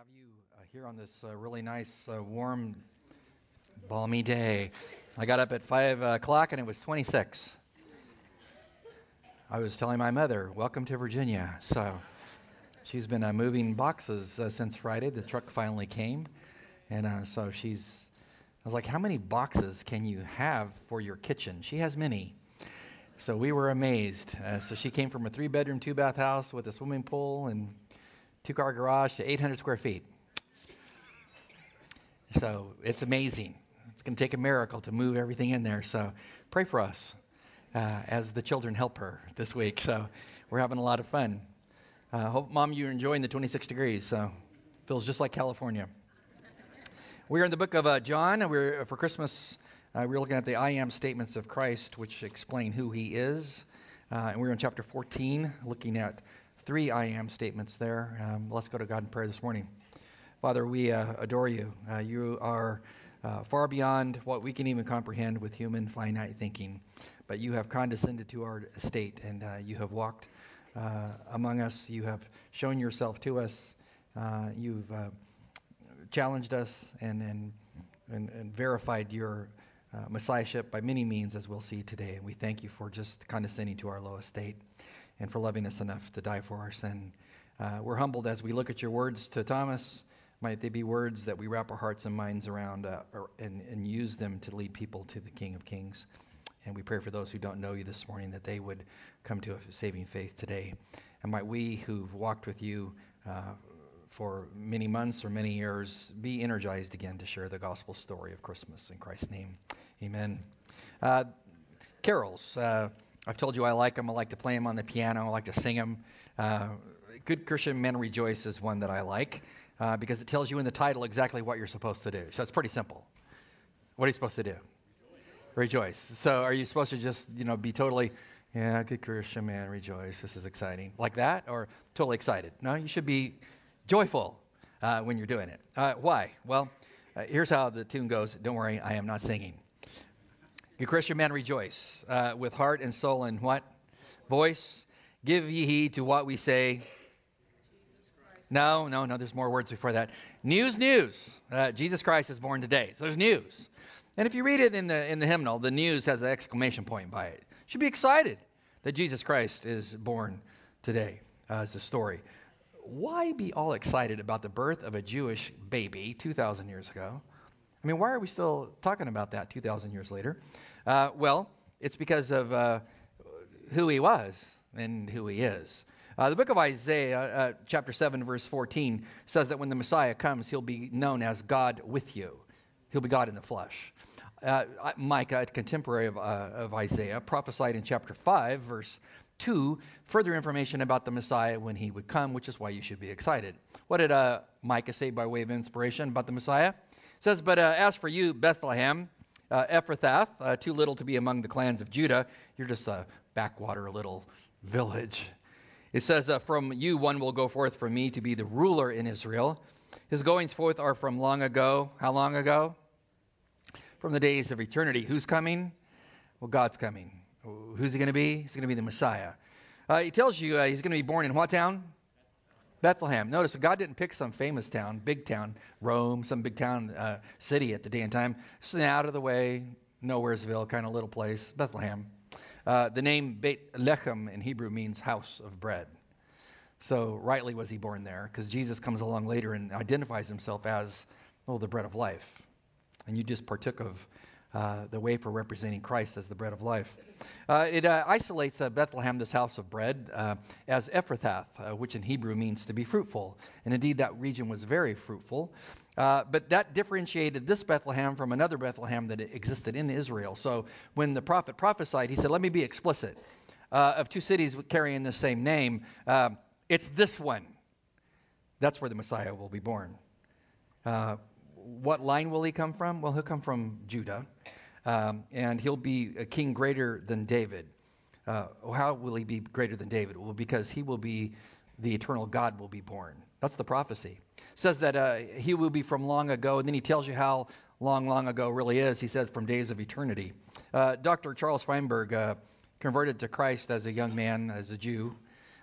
have you uh, here on this uh, really nice, uh, warm, balmy day. I got up at 5 o'clock and it was 26. I was telling my mother, Welcome to Virginia. So she's been uh, moving boxes uh, since Friday. The truck finally came. And uh, so she's, I was like, How many boxes can you have for your kitchen? She has many. So we were amazed. so she came from a three bedroom, two bath house with a swimming pool and two car garage to 800 square feet. So it's amazing. It's going to take a miracle to move everything in there. So pray for us uh, as the children help her this week. So we're having a lot of fun. Uh, hope, Mom, you're enjoying the 26 degrees. So feels just like California. We're in the book of uh, John. We're for Christmas. Uh, we're looking at the I am statements of Christ, which explain who He is. Uh, and we're in chapter 14, looking at three I am statements there. Um, let's go to God in prayer this morning. Father, we uh, adore you. Uh, you are uh, far beyond what we can even comprehend with human finite thinking. But you have condescended to our estate and uh, you have walked uh, among us. You have shown yourself to us. Uh, you've challenged us and, and, and, and verified your messiahship by many means, as we'll see today. And we thank you for just condescending to our low estate and for loving us enough to die for our sin. Uh, we're humbled as we look at your words to Thomas. Might they be words that we wrap our hearts and minds around uh, or, and, and use them to lead people to the King of Kings. And we pray for those who don't know you this morning that they would come to a saving faith today. And might we who've walked with you uh, for many months or many years be energized again to share the gospel story of Christmas. In Christ's name, amen. Uh, carols. I've told you I like them. I like to play them on the piano. I like to sing them. Uh, Good Christian Men Rejoice is one that I like uh, because it tells you in the title exactly what you're supposed to do. So it's pretty simple. What are you supposed to do? Rejoice. rejoice. So are you supposed to just, you know, be totally, yeah, good Christian man, rejoice. This is exciting. Like that? Or totally excited? No, you should be joyful uh, when you're doing it. Uh, why? Well, uh, here's how the tune goes. Don't worry, I am not singing. You Christian men rejoice uh, with heart and soul and what? Voice. Give ye heed to what we say. No, no, no, there's more words before that. News, news. Uh, Jesus Christ is born today. So there's news. And if you read it in the, in the hymnal, the news has an exclamation point by it. You should be excited that Jesus Christ is born today uh, as a story. Why be all excited about the birth of a Jewish baby 2,000 years ago? I mean, why are we still talking about that 2,000 years later? Uh, well, it's because of uh, who he was and who he is. Uh, the book of Isaiah, uh, chapter 7, verse 14, says that when the Messiah comes, he'll be known as God with you. He'll be God in the flesh. Uh, Micah, a contemporary of, uh, of Isaiah, prophesied in chapter 5, verse 2, further information about the Messiah when he would come, which is why you should be excited. What did uh, Micah say by way of inspiration about the Messiah? It says, But uh, as for you, Bethlehem, uh, Ephrathah, uh, too little to be among the clans of Judah. You're just a backwater little village. It says, uh, From you one will go forth from me to be the ruler in Israel. His goings forth are from long ago. How long ago? From the days of eternity. Who's coming? Well, God's coming. Who's he going to be? He's going to be the Messiah. Uh, he tells you uh, he's going to be born in what town? Bethlehem. Notice God didn't pick some famous town, big town, Rome, some big town uh, city at the day and time. It's an out of the way, nowheresville kind of little place, Bethlehem. Uh, the name Beit Lechem in Hebrew means house of bread. So rightly was he born there because Jesus comes along later and identifies himself as, oh, the bread of life. And you just partook of uh, the wafer representing Christ as the bread of life. Uh, it uh, isolates uh, Bethlehem, this house of bread, uh, as Ephrathah, uh, which in Hebrew means to be fruitful. And indeed, that region was very fruitful. but that differentiated this Bethlehem from another Bethlehem that existed in Israel. So when the prophet prophesied, he said, Let me be explicit. of two cities carrying the same name, it's this one. That's where the Messiah will be born. what line will he come from? Well, he'll come from Judah um, and he'll be a king greater than David. Uh, how will he be greater than David? Well, because he will be the eternal God will be born. That's the prophecy. It says that uh, he will be from long ago, and then he tells you how long, long ago really is. He says from days of eternity. Uh, Dr. Charles Feinberg uh, converted to Christ as a young man, as a Jew,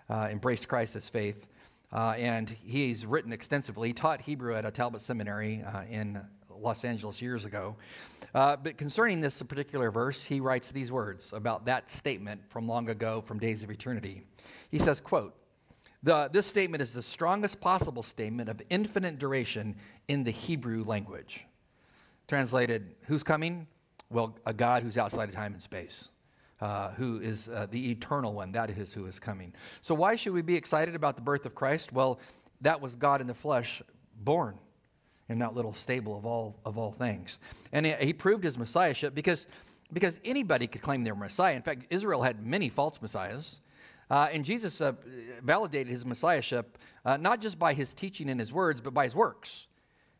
uh, embraced Christ as faith. uh, and he's written extensively. He taught Hebrew at a Talbot Seminary in Los Angeles years ago. Uh, but concerning this particular verse, he writes these words about that statement from long ago, from days of eternity. He says, quote, the, this statement is the strongest possible statement of infinite duration in the Hebrew language. Translated, who's coming? Well, a God who's outside of time and space. Uh, who is uh, the eternal one. That is who is coming. So, why should we be excited about the birth of Christ? Well, that was God in the flesh born in that little stable of all, of all things. And he, proved his messiahship because, because anybody could claim they were Messiah. In fact, Israel had many false messiahs. Uh, and Jesus uh, validated his messiahship uh, not just by his teaching and his words, but by his works.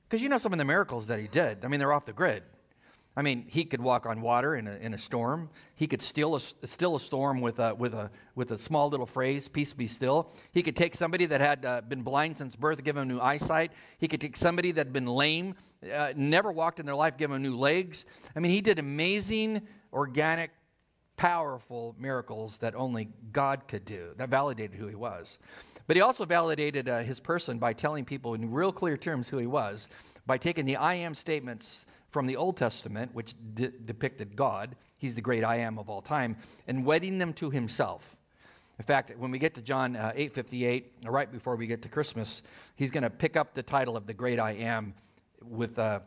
Because you know some of the miracles that he did. I mean, they're off the grid. I mean, he could walk on water in a, in a storm. He could still a, still a storm with a, with, a, with a small little phrase, peace be still. He could take somebody that had uh, been blind since birth, give him new eyesight. He could take somebody that had been lame, uh, never walked in their life, give him new legs. I mean, he did amazing, organic, powerful miracles that only God could do. That validated who he was. But he also validated uh, his person by telling people in real clear terms who he was, by taking the I am statements from the Old Testament, which de- depicted God, he's the great I am of all time, and wedding them to himself. In fact, when we get to John uh, 8:58, right before we get to Christmas, he's going to pick up the title of the great I am with uh,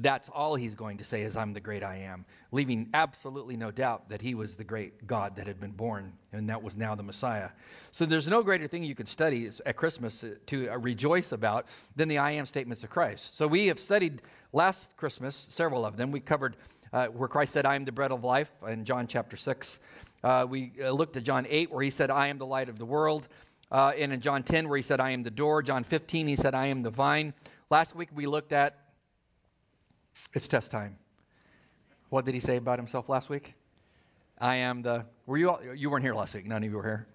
that's all he's going to say is, I'm the great I am, leaving absolutely no doubt that he was the great God that had been born, and that was now the Messiah. So there's no greater thing you could study at Christmas uh, to uh, rejoice about than the I am statements of Christ. So we have studied last Christmas several of them. We covered uh, where Christ said, I am the bread of life in John chapter 6. Uh, we uh, looked at John 8, where he said, I am the light of the world. Uh, and in John 10, where he said, I am the door. John 15, he said, I am the vine. Last week we looked at it's test time. What did he say about himself last week? I am the. Were you all, you weren't here last week? None of you were here.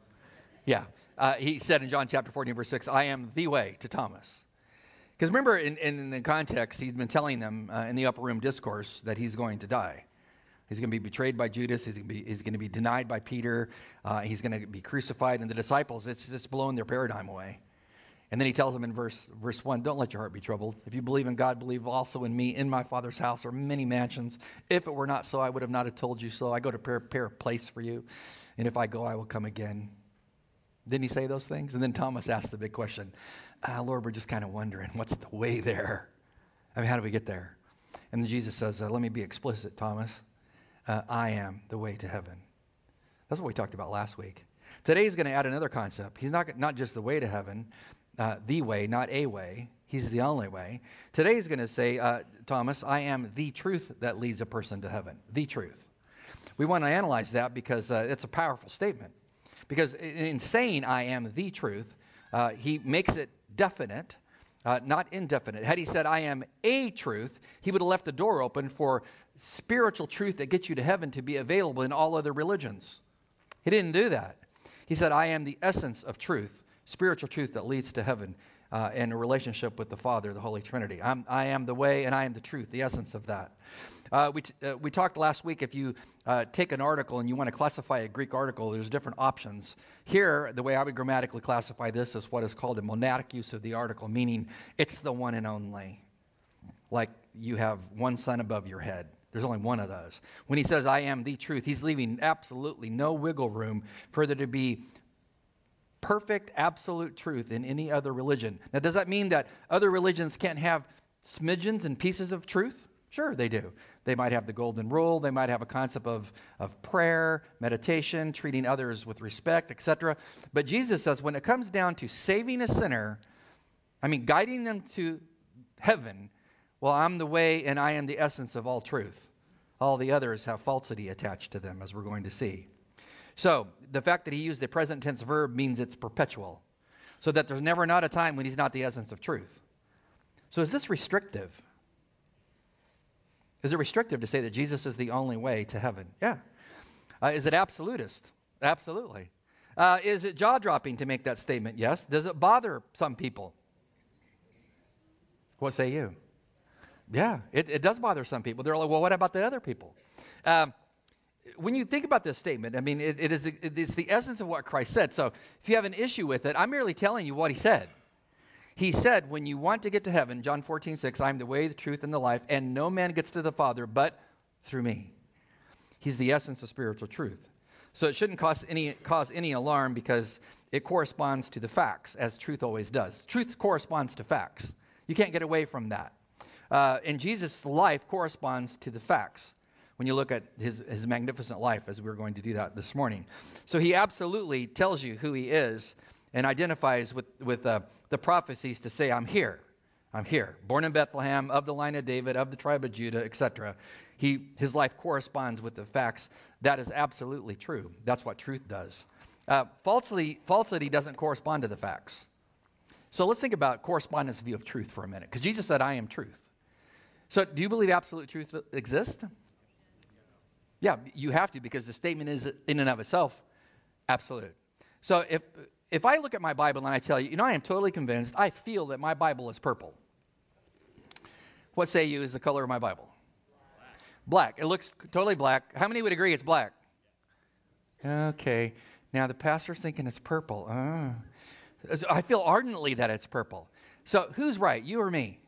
Yeah, uh, he said in John chapter 14, verse 6, I am the way to Thomas. Because remember, in, in, the context, he'd been telling them uh, in the upper room discourse that he's going to die. He's going to be betrayed by Judas. He's going to be, he's going to be denied by Peter. Uh, he's going to be crucified. And the disciples, it's just blowing their paradigm away. And then he tells them in verse, verse 1 Don't let your heart be troubled. If you believe in God, believe also in me. In my Father's house are many mansions. If it were not so, I would have not have told you so. I go to prepare a place for you. And if I go, I will come again. Didn't he say those things? And then Thomas asked the big question ah, Lord, we're just kind of wondering, what's the way there? I mean, how do we get there? And then Jesus says, uh, Let me be explicit, Thomas. Uh, I am the way to heaven. That's what we talked about last week. Today he's going to add another concept. He's not, not just the way to heaven, uh, the way, not a way. He's the only way. Today he's going to say, uh, Thomas, I am the truth that leads a person to heaven. The truth. We want to analyze that because uh, it's a powerful statement. Because in saying I am the truth, uh, he makes it definite, uh, not indefinite. Had he said I am a truth, he would have left the door open for spiritual truth that gets you to heaven to be available in all other religions. He didn't do that. He said, I am the essence of truth spiritual truth that leads to heaven uh, and a relationship with the Father, the Holy Trinity. I'm, I am the way and I am the truth, the essence of that. Uh, we, t- uh, we talked last week if you uh, take an article and you want to classify a Greek article, there's different options. Here, the way I would grammatically classify this is what is called a monadic use of the article, meaning it's the one and only. Like you have one sun above your head. There's only one of those. When he says, I am the truth, he's leaving absolutely no wiggle room for there to be perfect, absolute truth in any other religion. Now, does that mean that other religions can't have smidgens and pieces of truth? Sure, they do. They might have the golden rule, they might have a concept of, of prayer, meditation, treating others with respect, etc. But Jesus says when it comes down to saving a sinner, I mean, guiding them to heaven, well, I'm the way and I am the essence of all truth. All the others have falsity attached to them, as we're going to see. So the fact that he used the present tense verb means it's perpetual, so that there's never not a time when he's not the essence of truth. So is this restrictive? Is it restrictive to say that Jesus is the only way to heaven? Yeah. Uh, is it absolutist? Absolutely. Uh, is it jaw dropping to make that statement? Yes. Does it bother some people? What say you? Yeah, it, it does bother some people. They're like, well, what about the other people? Um, when you think about this statement, I mean, it, it is, it is the essence of what Christ said. So if you have an issue with it, I'm merely telling you what he said. He said, when you want to get to heaven, John 14, 6, I'm the way, the truth, and the life, and no man gets to the Father but through me. He's the essence of spiritual truth. So it shouldn't cause any, cause any alarm because it corresponds to the facts, as truth always does. Truth corresponds to facts. You can't get away from that. Uh, and Jesus' life corresponds to the facts when you look at his, his magnificent life, as we're going to do that this morning. So he absolutely tells you who he is and identifies with, with uh, the prophecies to say, I'm here. I'm here. Born in Bethlehem, of the line of David, of the tribe of Judah, etc. He, his life corresponds with the facts. That is absolutely true. That's what truth does. Uh, falsity, falsity doesn't correspond to the facts. So let's think about correspondence view of truth for a minute, because Jesus said, I am truth. So do you believe absolute truth exists? Yeah, you have to, because the statement is in and of itself absolute. So if, if I look at my Bible and I tell you, you know, I am totally convinced, I feel that my Bible is purple. What say you is the color of my Bible? Black. It looks totally black. How many would agree it's black? Okay. Now the pastor's thinking it's purple. Uh. I feel ardently that it's purple. So who's right, you or me?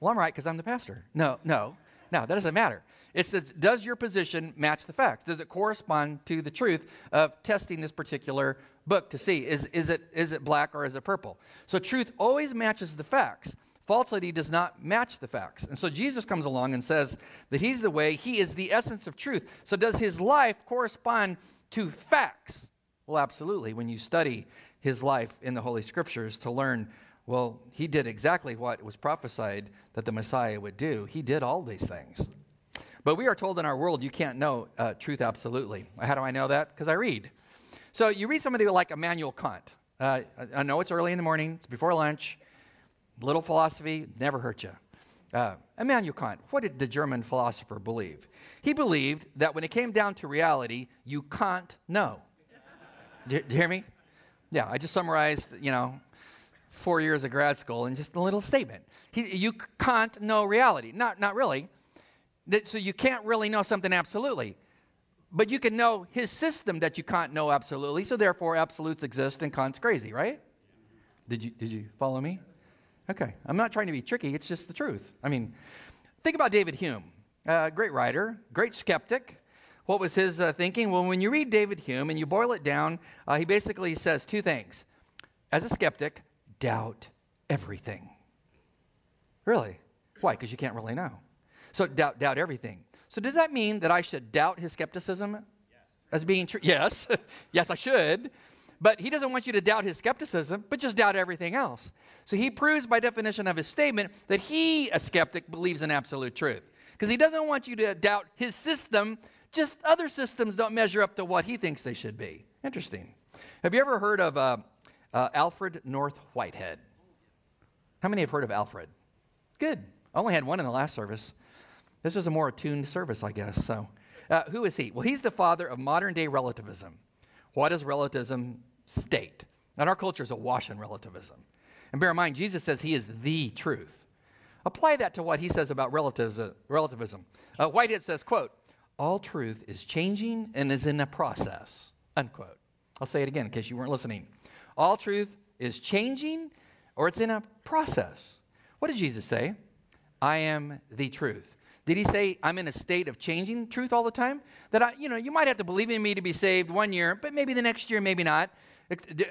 Well, I'm right because I'm the pastor. No, no, no, that doesn't matter. It says, does your position match the facts? Does it correspond to the truth of testing this particular book to see is, is, it, is it black or is it purple? So truth always matches the facts. Falsity does not match the facts. And so Jesus comes along and says that he's the way, he is the essence of truth. So does his life correspond to facts? Well, absolutely. When you study his life in the Holy Scriptures to learn, well, he did exactly what was prophesied that the Messiah would do. He did all these things. But we are told in our world you can't know uh, truth absolutely. How do I know that? Because I read. So you read somebody like Immanuel Kant. Uh, I, know it's early in the morning, it's before lunch. Little philosophy never hurt you. Uh, Immanuel Kant, what did the German philosopher believe? He believed that when it came down to reality, you can't know. do, do you hear me? Yeah, I just summarized, you know, four years of grad school in just a little statement. He, you can't know reality. Not, not really. So you can't really know something absolutely. But you can know his system that you can't know absolutely, so therefore absolutes exist and Kant's crazy, right? Did you, did you follow me? Okay. I'm not trying to be tricky, it's just the truth. I mean, think about David Hume. Uh, great writer, great skeptic. What was his uh, thinking? Well, when you read David Hume and you boil it down, uh, he basically says two things. As a skeptic, doubt everything. Really? Why? Because you can't really know. So doubt, doubt everything. So does that mean that I should doubt his skepticism yes. as being true? Yes. yes, I should. But he doesn't want you to doubt his skepticism, but just doubt everything else. So he proves by definition of his statement that he, a skeptic, believes in absolute truth. Because he doesn't want you to doubt his system, just other systems don't measure up to what he thinks they should be. Interesting. Have you ever heard of uh, uh, Alfred North Whitehead? How many have heard of Alfred? Good. I only had one in the last service. This is a more attuned service, I guess. So, uh, who is he? Well, he's the father of modern day relativism. What does relativism state? And our culture is awash in relativism. And bear in mind, Jesus says he is the truth. Apply that to what he says about relativism. Uh, Whitehead says, quote, all truth is changing and is in a process, unquote. I'll say it again in case you weren't listening. All truth is changing or it's in a process. What did Jesus say? I am the truth. Did he say, I'm in a state of changing truth all the time? That I, you know, you might have to believe in me to be saved one year, but maybe the next year, maybe not.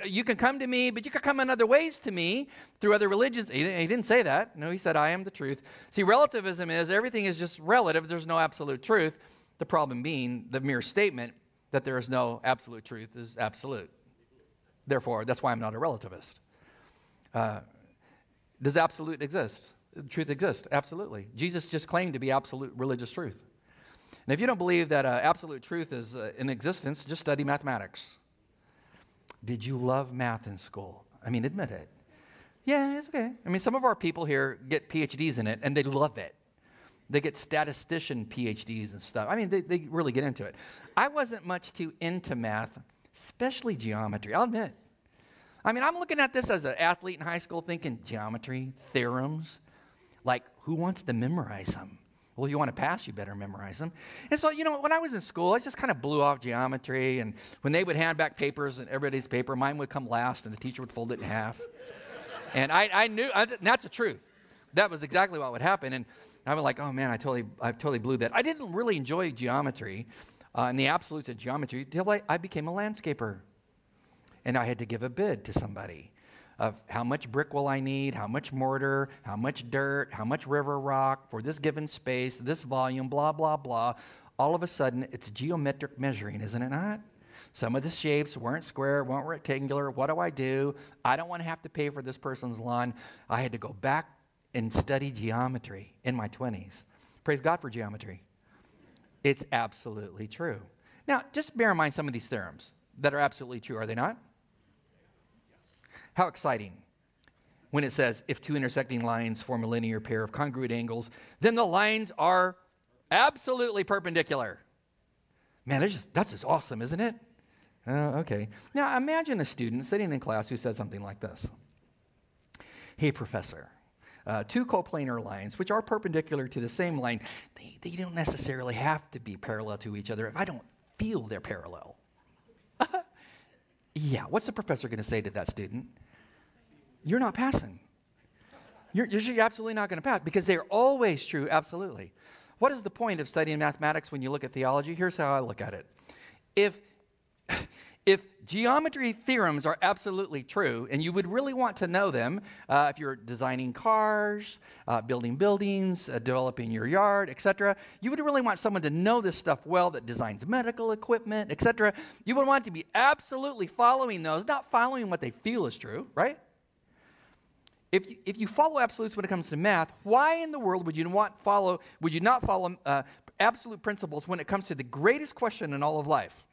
You can come to me, but you can come in other ways to me through other religions. He didn't say that. No, he said, I am the truth. See, relativism is everything is just relative, there's no absolute truth. The problem being the mere statement that there is no absolute truth is absolute. Therefore, that's why I'm not a relativist. Uh, does absolute exist? truth exists. Absolutely. Jesus just claimed to be absolute religious truth. And if you don't believe that uh, absolute truth is uh, in existence, just study mathematics. Did you love math in school? I mean, admit it. Yeah, it's okay. I mean, some of our people here get PhDs in it and they love it. They get statistician PhDs and stuff. I mean, they, they really get into it. I wasn't much too into math, especially geometry, I'll admit. I mean, I'm looking at this as an athlete in high school thinking geometry, theorems. Like, who wants to memorize them? Well, you want to pass, you better memorize them. And so, you know, when I was in school, I just kind of blew off geometry. And when they would hand back papers and everybody's paper, mine would come last and the teacher would fold it in half. and I, I knew, I, that's the truth. That was exactly what would happen. And I was like, oh man, I totally, I totally blew that. I didn't really enjoy geometry uh, and the absolutes of geometry until I, I became a landscaper. And I had to give a bid to somebody of how much brick will I need, how much mortar, how much dirt, how much river rock for this given space, this volume, blah, blah, blah. All of a sudden, it's geometric measuring, isn't it not? Some of the shapes weren't square, weren't rectangular. What do I do? I don't want to have to pay for this person's lawn. I had to go back and study geometry in my 20s. Praise God for geometry. It's absolutely true. Now, just bear in mind some of these theorems that are absolutely true, are they not? How exciting when it says if two intersecting lines form a linear pair of congruent angles, then the lines are absolutely perpendicular. Man, that's just, that's just awesome, isn't it? Uh, okay. Now imagine a student sitting in class who said something like this Hey, professor, uh, two coplanar lines, which are perpendicular to the same line, they, they don't necessarily have to be parallel to each other if I don't feel they're parallel. yeah, what's the professor going to say to that student? You're not passing. You're, you're absolutely not going to pass because they're always true, absolutely. What is the point of studying mathematics when you look at theology? Here's how I look at it. If, if geometry theorems are absolutely true, and you would really want to know them uh, if you're designing cars, uh, building buildings, uh, developing your yard, etc. You would really want someone to know this stuff well that designs medical equipment, etc. You would want to be absolutely following those, not following what they feel is true, right? If you, if you follow absolutes when it comes to math, why in the world would you want follow? Would you not follow uh, absolute principles when it comes to the greatest question in all of life?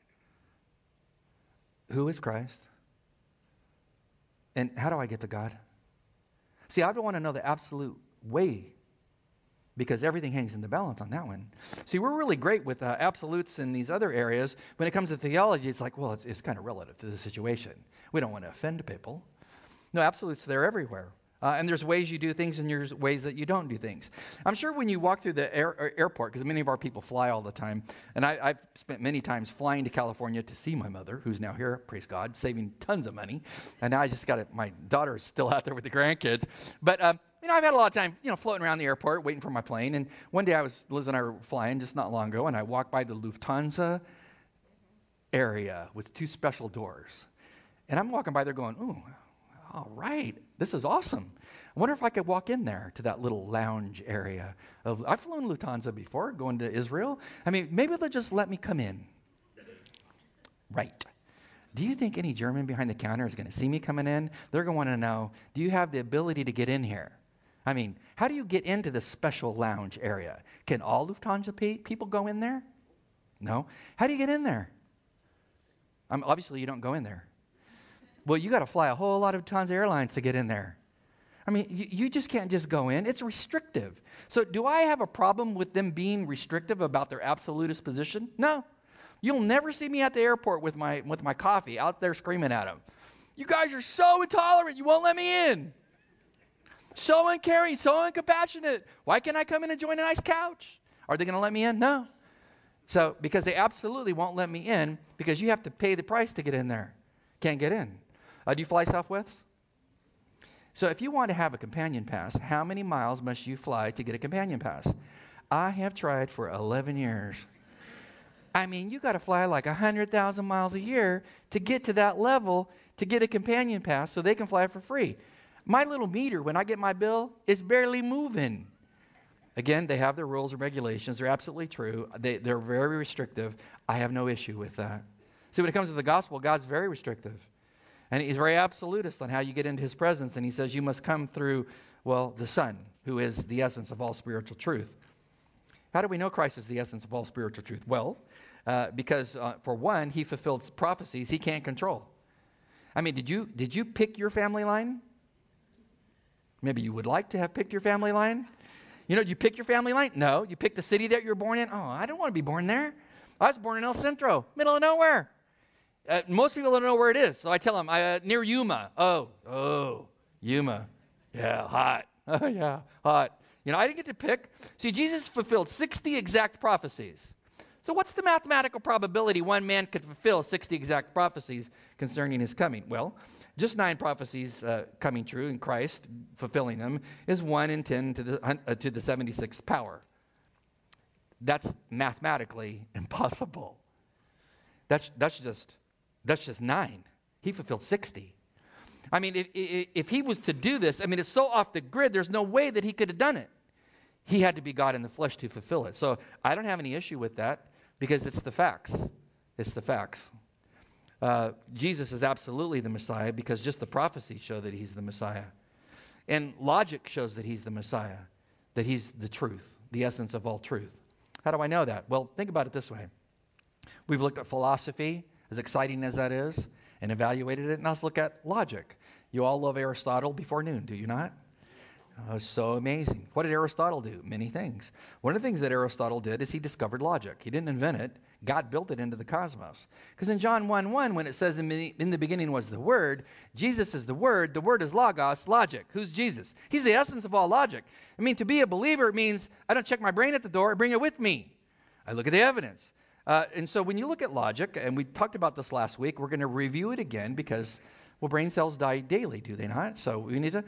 Who is Christ? And how do I get to God? See, I don't want to know the absolute way because everything hangs in the balance on that one. See, we're really great with uh, absolutes in these other areas. When it comes to theology, it's like, well, it's, it's kind of relative to the situation. We don't want to offend people. No, absolutes, they're everywhere. Uh, and there's ways you do things and there's ways that you don't do things. I'm sure when you walk through the air, airport, because many of our people fly all the time, and I, have spent many times flying to California to see my mother, who's now here, praise God, saving tons of money. And now I just got it, my daughter's still out there with the grandkids. But, um, you know, I've had a lot of time, you know, floating around the airport waiting for my plane. And one day I was, Liz and I were flying just not long ago, and I walked by the Lufthansa area with two special doors. And I'm walking by there going, ooh, all right, this is awesome. I wonder if I could walk in there to that little lounge area. Of, I've flown Lufthansa before, going to Israel. I mean, maybe they'll just let me come in. Right. Do you think any German behind the counter is going to see me coming in? They're going to want to know do you have the ability to get in here? I mean, how do you get into this special lounge area? Can all Lufthansa people go in there? No. How do you get in there? Obviously, you don't go in there. Well, you got to fly a whole lot of tons of airlines to get in there. I mean, you, you, just can't just go in. It's restrictive. So, do I have a problem with them being restrictive about their absolutist position? No. You'll never see me at the airport with my, with my coffee out there screaming at them. You guys are so intolerant. You won't let me in. So uncaring, so uncompassionate. Why can't I come in and join a nice couch? Are they going to let me in? No. So, because they absolutely won't let me in because you have to pay the price to get in there. Can't get in. Uh, do you fly Southwest? So if you want to have a companion pass, how many miles must you fly to get a companion pass? I have tried for 11 years. I mean, you got to fly like 100,000 miles a year to get to that level to get a companion pass so they can fly for free. My little meter, when I get my bill, is barely moving. Again, they have their rules and regulations. They're absolutely true. They, they're very restrictive. I have no issue with that. See, when it comes to the gospel, God's very restrictive. And he's very absolutist on how you get into his presence. And he says you must come through, well, the Son, who is the essence of all spiritual truth. How do we know Christ is the essence of all spiritual truth? Well, uh, because uh, for one, he fulfilled prophecies he can't control. I mean, did you, did you pick your family line? Maybe you would like to have picked your family line. You know, you pick your family line? No. You pick the city that you're born in? Oh, I don't want to be born there. I was born in El Centro, middle of nowhere. Uh, most people don't know where it is. So I tell them, uh, near Yuma. Oh, oh, Yuma. Yeah, hot. Oh, yeah, hot. You know, I didn't get to pick. See, Jesus fulfilled 60 exact prophecies. So, what's the mathematical probability one man could fulfill 60 exact prophecies concerning his coming? Well, just nine prophecies uh, coming true in Christ, fulfilling them, is 1 in 10 to the, uh, to the 76th power. That's mathematically impossible. That's, that's, just, that's just nine. He fulfilled 60. I mean, if, if he was to do this, I mean, it's so off the grid, there's no way that he could have done it. He had to be God in the flesh to fulfill it. So I don't have any issue with that because it's the facts. It's the facts. Uh, Jesus is absolutely the Messiah because just the prophecies show that he's the Messiah. And logic shows that he's the Messiah, that he's the truth, the essence of all truth. How do I know that? Well, think about it this way. We've looked at philosophy, as exciting as that is, and evaluated it. Now let's look at logic. You all love Aristotle before noon, do you not? Oh, so amazing. What did Aristotle do? Many things. One of the things that Aristotle did is he discovered logic. He didn't invent it, God built it into the cosmos. Because in John 1 1, when it says in the, in the beginning was the Word, Jesus is the Word, the Word is Logos, logic. Who's Jesus? He's the essence of all logic. I mean, to be a believer means I don't check my brain at the door, I bring it with me. I look at the evidence. Uh, and so when you look at logic, and we talked about this last week, we're going to review it again because, well, brain cells die daily, do they not? So we need to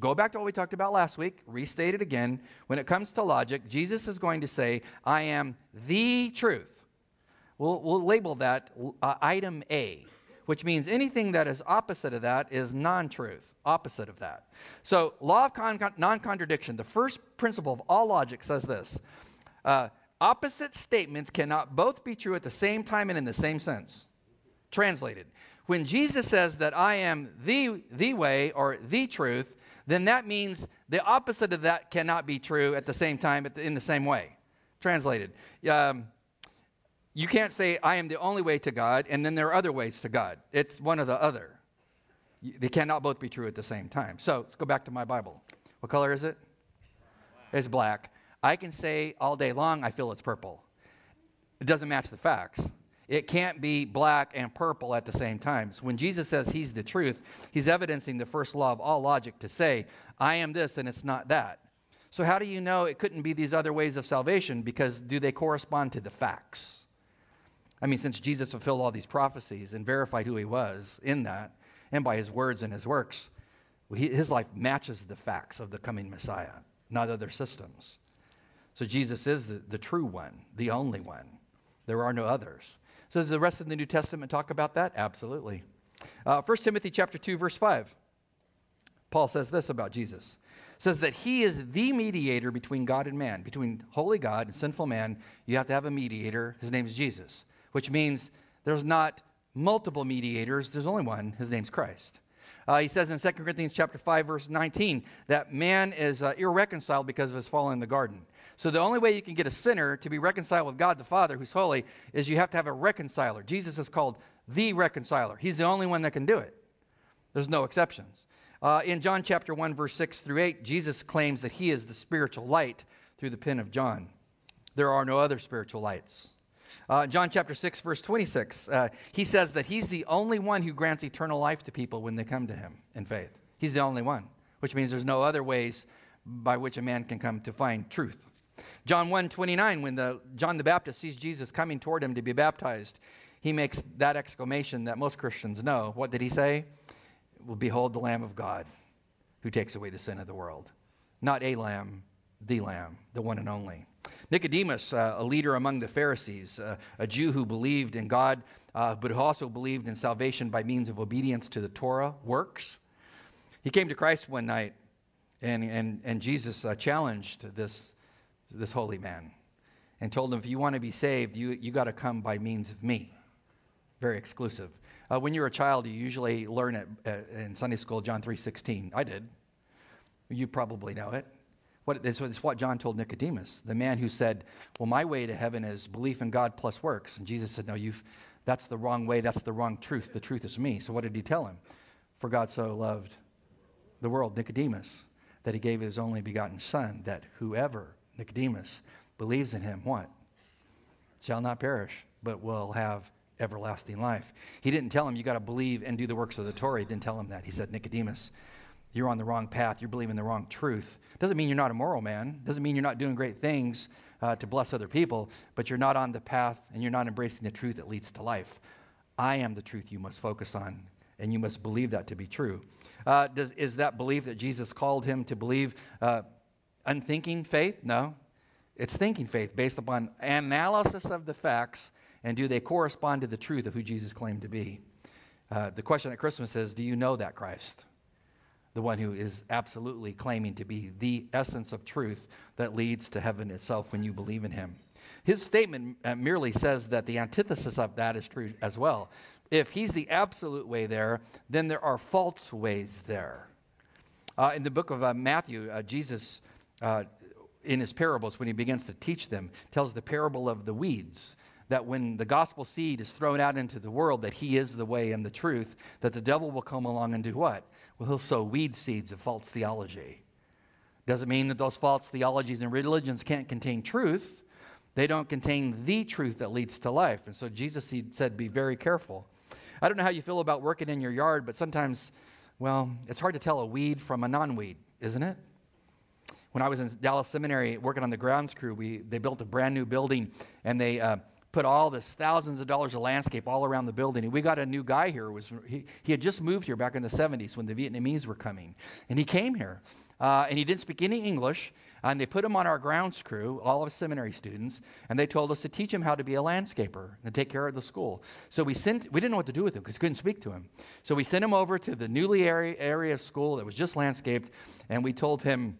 go back to what we talked about last week, restate it again. When it comes to logic, Jesus is going to say, I am the truth. We'll, we'll label that uh, item A, which means anything that is opposite of that is non truth, opposite of that. So, law of con- non contradiction, the first principle of all logic says this uh, Opposite statements cannot both be true at the same time and in the same sense. Translated. When Jesus says that I am the, the way or the truth, then that means the opposite of that cannot be true at the same time in the same way. Translated. Um, you can't say, I am the only way to God, and then there are other ways to God. It's one or the other. They cannot both be true at the same time. So let's go back to my Bible. What color is it? It's black. I can say all day long, I feel it's purple. It doesn't match the facts. It can't be black and purple at the same time. So when Jesus says he's the truth, he's evidencing the first law of all logic to say, I am this and it's not that. So, how do you know it couldn't be these other ways of salvation? Because do they correspond to the facts? I mean, since Jesus fulfilled all these prophecies and verified who he was in that, and by his words and his works, his life matches the facts of the coming Messiah, not other systems. So Jesus is the, the true one, the only one. There are no others. So does the rest of the New Testament talk about that? Absolutely. Uh, 1 Timothy chapter 2, verse 5. Paul says this about Jesus. says that he is the mediator between God and man. Between holy God and sinful man, you have to have a mediator. His name is Jesus, which means there's not multiple mediators, there's only one. His name's Christ. Uh, he says in 2 Corinthians chapter 5, verse 19, that man is uh, irreconciled because of his fall in the garden. So the only way you can get a sinner to be reconciled with God the Father, who's holy, is you have to have a reconciler. Jesus is called the reconciler. He's the only one that can do it. There's no exceptions. Uh, in John chapter 1, verse 6 through 8, Jesus claims that he is the spiritual light through the pen of John. There are no other spiritual lights. Uh, John chapter 6, verse 26, uh, he says that he's the only one who grants eternal life to people when they come to him in faith. He's the only one, which means there's no other ways by which a man can come to find truth. John 1 29, when the, John the Baptist sees Jesus coming toward him to be baptized, he makes that exclamation that most Christians know. What did he say? Well, behold the Lamb of God who takes away the sin of the world. Not a lamb, the Lamb, the one and only. Nicodemus, uh, a leader among the Pharisees, uh, a Jew who believed in God, uh, but who also believed in salvation by means of obedience to the Torah works. He came to Christ one night, and, and, and Jesus uh, challenged this, this holy man and told him, If you want to be saved, you, you got to come by means of me. Very exclusive. Uh, when you're a child, you usually learn it uh, in Sunday school, John 3.16. I did. You probably know it. What, it's, it's what John told Nicodemus, the man who said, Well, my way to heaven is belief in God plus works. And Jesus said, No, you've, that's the wrong way. That's the wrong truth. The truth is me. So what did he tell him? For God so loved the world, Nicodemus, that he gave his only begotten Son, that whoever, Nicodemus, believes in him, what? Shall not perish, but will have everlasting life. He didn't tell him, You got to believe and do the works of the Torah. He didn't tell him that. He said, Nicodemus, you're on the wrong path, you're believing the wrong truth. Doesn't mean you're not a moral man, doesn't mean you're not doing great things uh, to bless other people, but you're not on the path and you're not embracing the truth that leads to life. I am the truth you must focus on, and you must believe that to be true. Uh, does, is that belief that Jesus called him to believe uh, unthinking faith? No. It's thinking faith based upon analysis of the facts and do they correspond to the truth of who Jesus claimed to be? Uh, the question at Christmas is Do you know that Christ? The one who is absolutely claiming to be the essence of truth that leads to heaven itself when you believe in him. His statement uh, merely says that the antithesis of that is true as well. If he's the absolute way there, then there are false ways there. Uh, in the book of uh, Matthew, uh, Jesus, uh, in his parables, when he begins to teach them, tells the parable of the weeds that when the gospel seed is thrown out into the world, that he is the way and the truth, that the devil will come along and do what? Well, he'll sow weed seeds of false theology. Doesn't mean that those false theologies and religions can't contain truth. They don't contain the truth that leads to life. And so Jesus said, be very careful. I don't know how you feel about working in your yard, but sometimes, well, it's hard to tell a weed from a non weed, isn't it? When I was in Dallas Seminary working on the grounds crew, we, they built a brand new building and they, uh, put all this thousands of dollars of landscape all around the building. And we got a new guy here. Was he, he had just moved here back in the 70s when the Vietnamese were coming. And he came here. Uh, and he didn't speak any English. And they put him on our grounds crew, all of us seminary students, and they told us to teach him how to be a landscaper and take care of the school. So we sent, we didn't know what to do with him because we couldn't speak to him. So we sent him over to the newly area, area of school that was just landscaped, and we told him,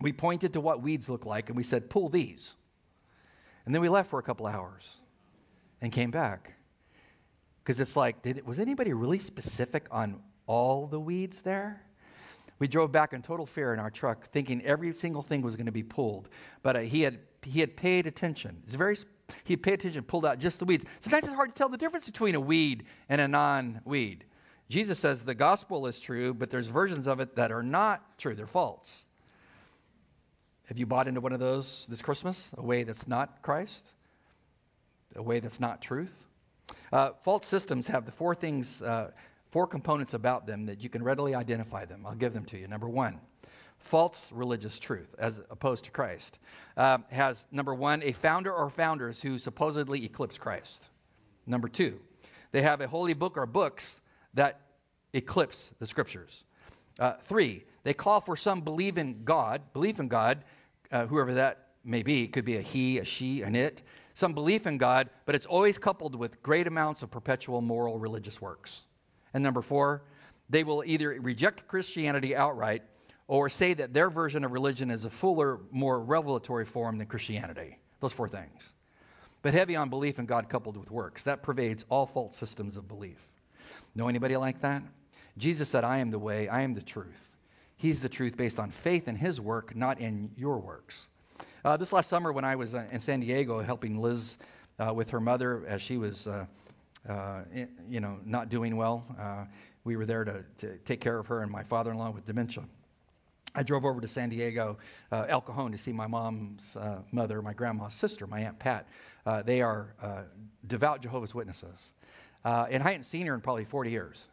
we pointed to what weeds look like, and we said, pull these. And then we left for a couple hours and came back. Because it's like, did, was anybody really specific on all the weeds there? We drove back in total fear in our truck, thinking every single thing was going to be pulled. But uh, he, had, he had paid attention. It's very, he paid attention, pulled out just the weeds. Sometimes it's hard to tell the difference between a weed and a non weed. Jesus says the gospel is true, but there's versions of it that are not true, they're false. Have you bought into one of those this Christmas? A way that's not Christ? a way that's not truth. Uh, false systems have the four things, uh, four components about them that you can readily identify them. I'll give them to you. Number one, false religious truth as opposed to Christ uh, has, number one, a founder or founders who supposedly eclipse Christ. Number two, they have a holy book or books that eclipse the scriptures. Uh, three, they call for some belief in God, belief in God, uh, whoever that may be, it could be a he, a she, an it, some belief in God, but it's always coupled with great amounts of perpetual moral religious works. And number four, they will either reject Christianity outright or say that their version of religion is a fuller, more revelatory form than Christianity. Those four things. But heavy on belief in God coupled with works. That pervades all false systems of belief. Know anybody like that? Jesus said, I am the way, I am the truth. He's the truth based on faith in his work, not in your works. Uh, this last summer, when I was uh, in San Diego helping Liz uh, with her mother as she was, uh, uh, you know, not doing well, uh, we were there to, to take care of her and my father-in-law with dementia. I drove over to San Diego, El Cajon, to see my mom's mother, my grandma's sister, my aunt Pat. they are devout Jehovah's Witnesses, and I hadn't seen her in probably 40 years.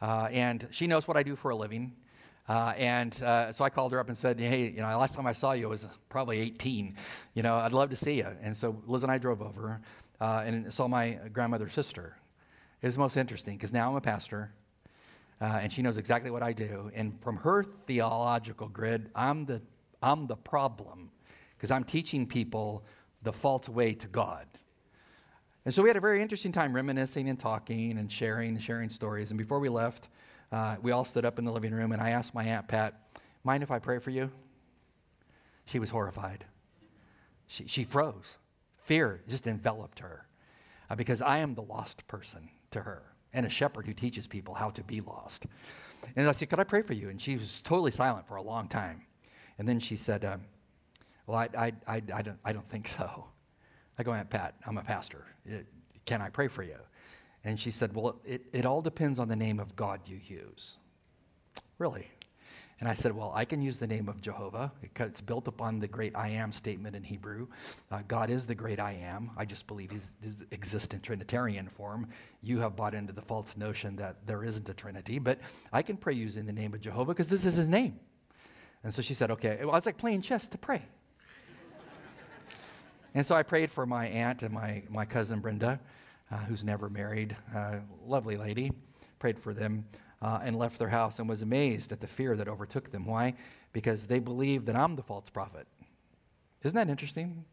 and she knows what I do for a living. Uh, and uh, so I called her up and said, Hey, you know, last time I saw you was probably 18. You know, I'd love to see you. And so Liz and I drove over uh, and saw my grandmother's sister. It was most interesting because now I'm a pastor uh, and she knows exactly what I do. And from her theological grid, I'm the, I'm the problem because I'm teaching people the false way to God. And so we had a very interesting time reminiscing and talking and sharing and sharing stories. And before we left, uh, we all stood up in the living room, and I asked my Aunt Pat, Mind if I pray for you? She was horrified. She, she froze. Fear just enveloped her uh, because I am the lost person to her and a shepherd who teaches people how to be lost. And I said, Could I pray for you? And she was totally silent for a long time. And then she said, um, Well, I, I, I, I, don't, I don't think so. I go, Aunt Pat, I'm a pastor. Can I pray for you? And she said, Well, it, it all depends on the name of God you use. Really? And I said, Well, I can use the name of Jehovah. It's built upon the great I am statement in Hebrew. Uh, God is the great I am. I just believe he's, he's in Trinitarian form. You have bought into the false notion that there isn't a Trinity, but I can pray using the name of Jehovah because this is his name. And so she said, Okay. Well, it's like playing chess to pray. and so I prayed for my aunt and my, my cousin Brenda, uh, who's never married, uh, lovely lady. Prayed for them uh, and left their house and was amazed at the fear that overtook them. Why? Because they believe that I'm the false prophet. Isn't that interesting?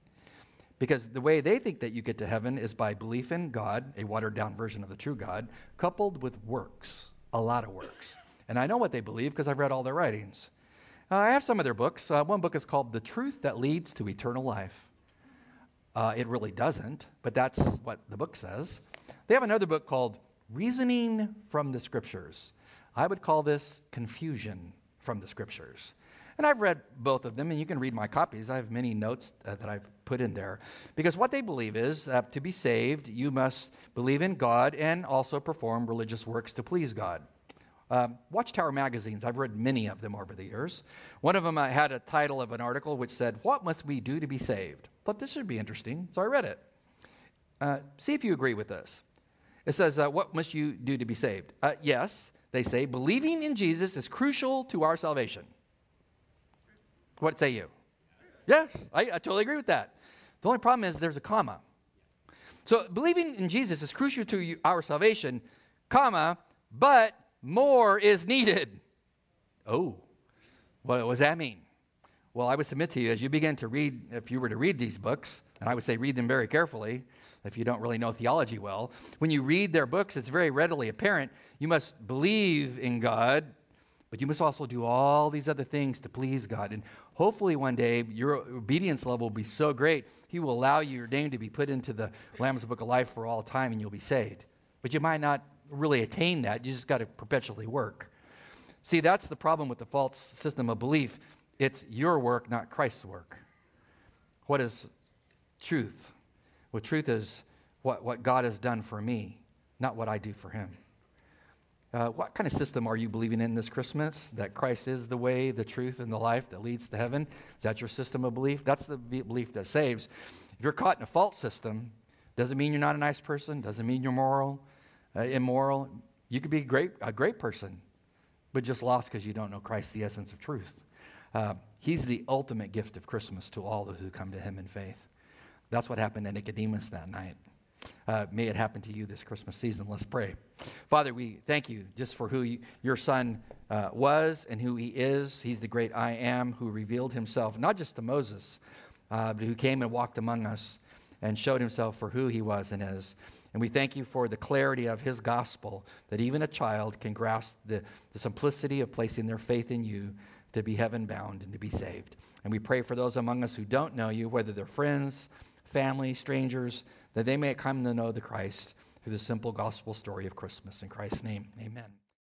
Because the way they think that you get to heaven is by belief in God, a watered down version of the true God, coupled with works, a lot of works. And I know what they believe because I've read all their writings. Uh, I have some of their books. Uh, one book is called The Truth That Leads to Eternal Life. Uh, it really doesn't, but that's what the book says. They have another book called Reasoning from the Scriptures. I would call this confusion from the Scriptures. And I've read both of them, and you can read my copies. I have many notes uh, that I've put in there. Because what they believe is uh, to be saved, you must believe in God and also perform religious works to please God. Um, Watchtower magazines, I've read many of them over the years. One of them uh, had a title of an article which said, What must we do to be saved? Thought this should be interesting, so I read it. Uh, see if you agree with this. It says, uh, What must you do to be saved? Uh, yes, they say, believing in Jesus is crucial to our salvation. What say you? Yes, I, I totally agree with that. The only problem is there's a comma. So believing in Jesus is crucial to our salvation, comma, but more is needed. Oh, what does that mean? Well, I would submit to you as you begin to read, if you were to read these books, and I would say read them very carefully, if you don't really know theology well. When you read their books, it's very readily apparent you must believe in God, but you must also do all these other things to please God. And hopefully, one day, your obedience level will be so great, He will allow your name to be put into the Lamb's Book of Life for all time and you'll be saved. But you might not really attain that. You just got to perpetually work. See, that's the problem with the false system of belief. It's your work, not Christ's work. What is truth? Well, truth is what, what God has done for me, not what I do for him. Uh, what kind of system are you believing in this Christmas? That Christ is the way, the truth, and the life that leads to heaven? Is that your system of belief? That's the belief that saves. If you're caught in a false system, doesn't mean you're not a nice person, doesn't mean you're moral, uh, immoral. You could be a great, a great person, but just lost because you don't know Christ, the essence of truth. Uh, he's the ultimate gift of Christmas to all who come to him in faith. That's what happened to Nicodemus that night. Uh, may it happen to you this Christmas season. Let's pray. Father, we thank you just for who you, your son uh, was and who he is. He's the great I am who revealed himself, not just to Moses, uh, but who came and walked among us and showed himself for who he was and is. And we thank you for the clarity of his gospel that even a child can grasp the, the simplicity of placing their faith in you to be heaven bound and to be saved. And we pray for those among us who don't know you, whether they're friends, family, strangers, that they may come to know the Christ through the simple gospel story of Christmas. In Christ's name, amen.